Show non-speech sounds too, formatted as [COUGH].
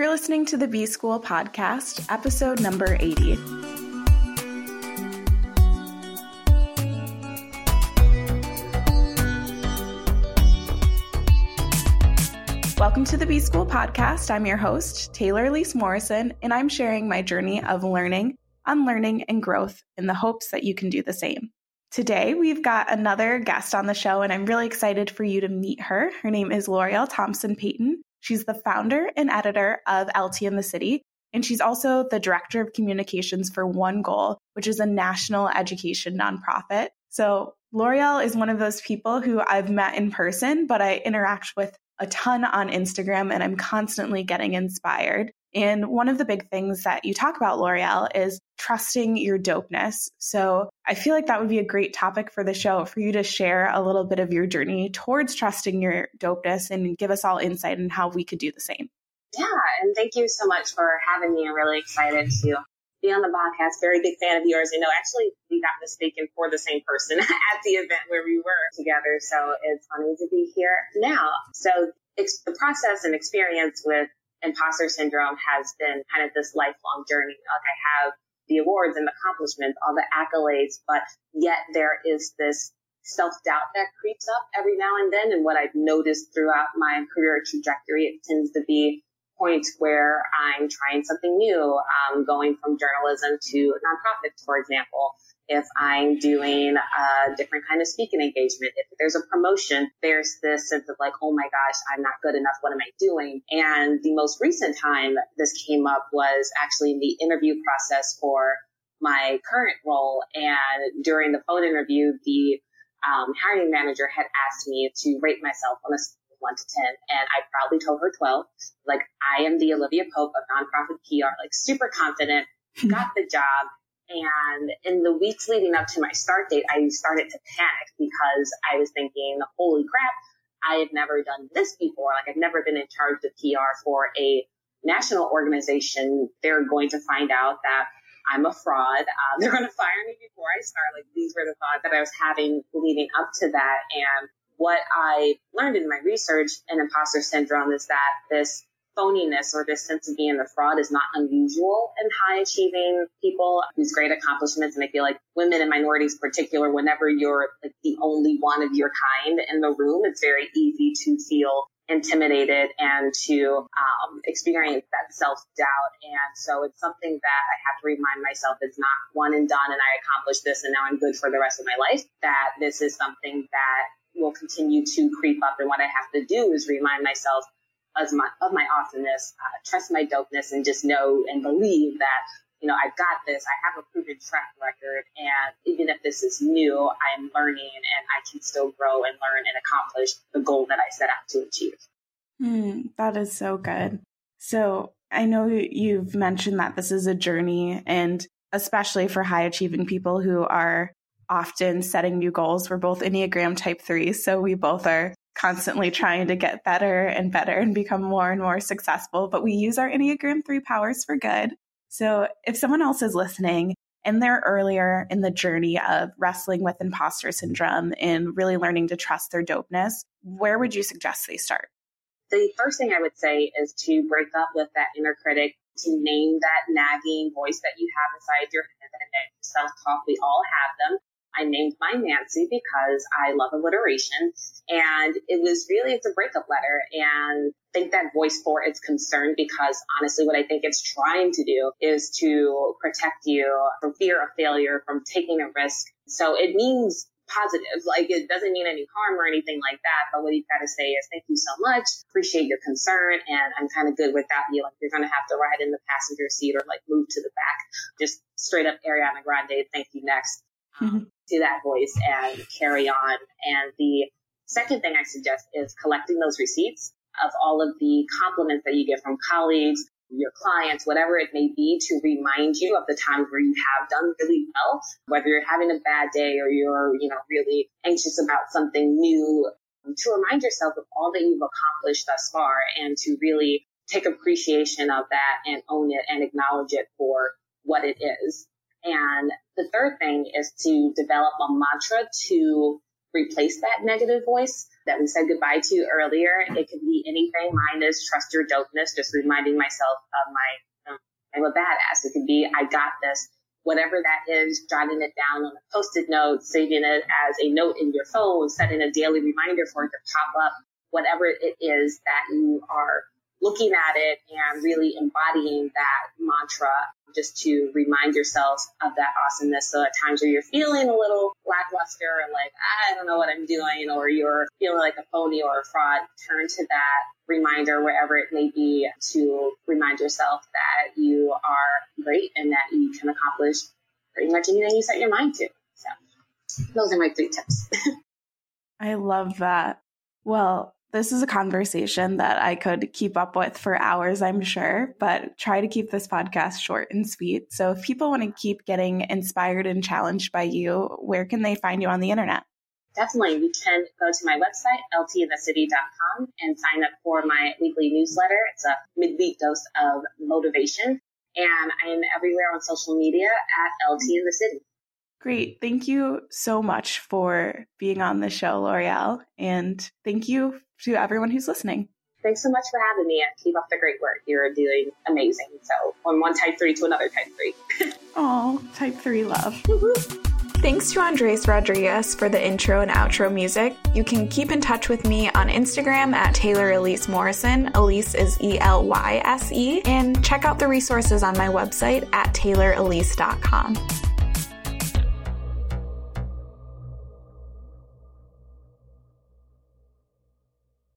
You're listening to the B School podcast, episode number 80. Welcome to the B School podcast. I'm your host, Taylor Elyse Morrison, and I'm sharing my journey of learning, unlearning, and growth in the hopes that you can do the same. Today, we've got another guest on the show, and I'm really excited for you to meet her. Her name is L'Oreal Thompson Payton. She's the founder and editor of LT in the City, and she's also the director of communications for One Goal, which is a national education nonprofit. So, L'Oreal is one of those people who I've met in person, but I interact with a ton on Instagram and I'm constantly getting inspired. And one of the big things that you talk about, L'Oreal, is trusting your dopeness. So I feel like that would be a great topic for the show for you to share a little bit of your journey towards trusting your dopeness and give us all insight on how we could do the same. Yeah, and thank you so much for having me. I'm really excited to be on the podcast. Very big fan of yours. You know, actually, we got mistaken for the same person [LAUGHS] at the event where we were together. So it's funny to be here now. So the process and experience with imposter syndrome has been kind of this lifelong journey. Like I have the awards and the accomplishments, all the accolades, but yet there is this self doubt that creeps up every now and then. And what I've noticed throughout my career trajectory, it tends to be points where I'm trying something new, um, going from journalism to nonprofits, for example if I'm doing a different kind of speaking engagement, if there's a promotion, there's this sense of like, oh my gosh, I'm not good enough. What am I doing? And the most recent time this came up was actually in the interview process for my current role. And during the phone interview, the um, hiring manager had asked me to rate myself on a scale of one to 10. And I proudly told her 12. Like, I am the Olivia Pope of nonprofit PR, like super confident, [LAUGHS] got the job and in the weeks leading up to my start date, I started to panic because I was thinking, holy crap, I have never done this before. Like I've never been in charge of PR for a national organization. They're going to find out that I'm a fraud. Um, they're going to fire me before I start. Like these were the thoughts that I was having leading up to that. And what I learned in my research in imposter syndrome is that this phoniness or this sense of being a fraud is not unusual in high achieving people whose great accomplishments. And I feel like women and minorities in particular, whenever you're like the only one of your kind in the room, it's very easy to feel intimidated and to um, experience that self doubt. And so it's something that I have to remind myself it's not one and done and I accomplished this and now I'm good for the rest of my life. That this is something that will continue to creep up. And what I have to do is remind myself of my, of my awesomeness, uh, trust my dopeness and just know and believe that, you know, I've got this. I have a proven track record. And even if this is new, I am learning and I can still grow and learn and accomplish the goal that I set out to achieve. Mm, that is so good. So I know you've mentioned that this is a journey and especially for high achieving people who are often setting new goals. We're both Enneagram type three. So we both are constantly trying to get better and better and become more and more successful, but we use our Enneagram 3 powers for good. So if someone else is listening and they're earlier in the journey of wrestling with imposter syndrome and really learning to trust their dopeness, where would you suggest they start? The first thing I would say is to break up with that inner critic, to name that nagging voice that you have inside your head self talk. We all have them. I named mine Nancy because I love alliteration. And it was really, it's a breakup letter. And I think that voice for its concern because honestly, what I think it's trying to do is to protect you from fear of failure, from taking a risk. So it means positive. Like it doesn't mean any harm or anything like that. But what you've got to say is thank you so much. Appreciate your concern. And I'm kind of good without you. Like you're going to have to ride in the passenger seat or like move to the back. Just straight up Ariana Grande. Thank you next. Mm-hmm. To that voice and carry on. And the second thing I suggest is collecting those receipts of all of the compliments that you get from colleagues, your clients, whatever it may be, to remind you of the times where you have done really well, whether you're having a bad day or you're, you know, really anxious about something new, um, to remind yourself of all that you've accomplished thus far and to really take appreciation of that and own it and acknowledge it for what it is. And the third thing is to develop a mantra to replace that negative voice. that we said goodbye to earlier. It could be anything. Mine is trust your dopeness, just reminding myself of my, um, I'm a badass. It could be, I got this. Whatever that is, jotting it down on a post-it note, saving it as a note in your phone, setting a daily reminder for it to pop up, whatever it is that you are looking at it and really embodying that mantra just to remind yourself of that awesomeness. So at times where you're feeling a little lackluster or like, I don't know what I'm doing, or you're feeling like a phony or a fraud, turn to that reminder wherever it may be to remind yourself that you are great and that you can accomplish pretty much anything you set your mind to. So those are my three tips. [LAUGHS] I love that. Well, this is a conversation that I could keep up with for hours, I'm sure, but try to keep this podcast short and sweet. So if people want to keep getting inspired and challenged by you, where can they find you on the internet? Definitely. You can go to my website, ltinthecity.com, and sign up for my weekly newsletter. It's a midweek dose of motivation. And I am everywhere on social media at LT in the City. Great. Thank you so much for being on the show, L'Oreal. And thank you to everyone who's listening. Thanks so much for having me and keep up the great work. You're doing amazing. So from one type three to another type three. [LAUGHS] oh, type three love. [LAUGHS] Thanks to Andres Rodriguez for the intro and outro music. You can keep in touch with me on Instagram at Taylor Elyse Morrison. Elyse is E L Y S E. And check out the resources on my website at taylorelyse.com.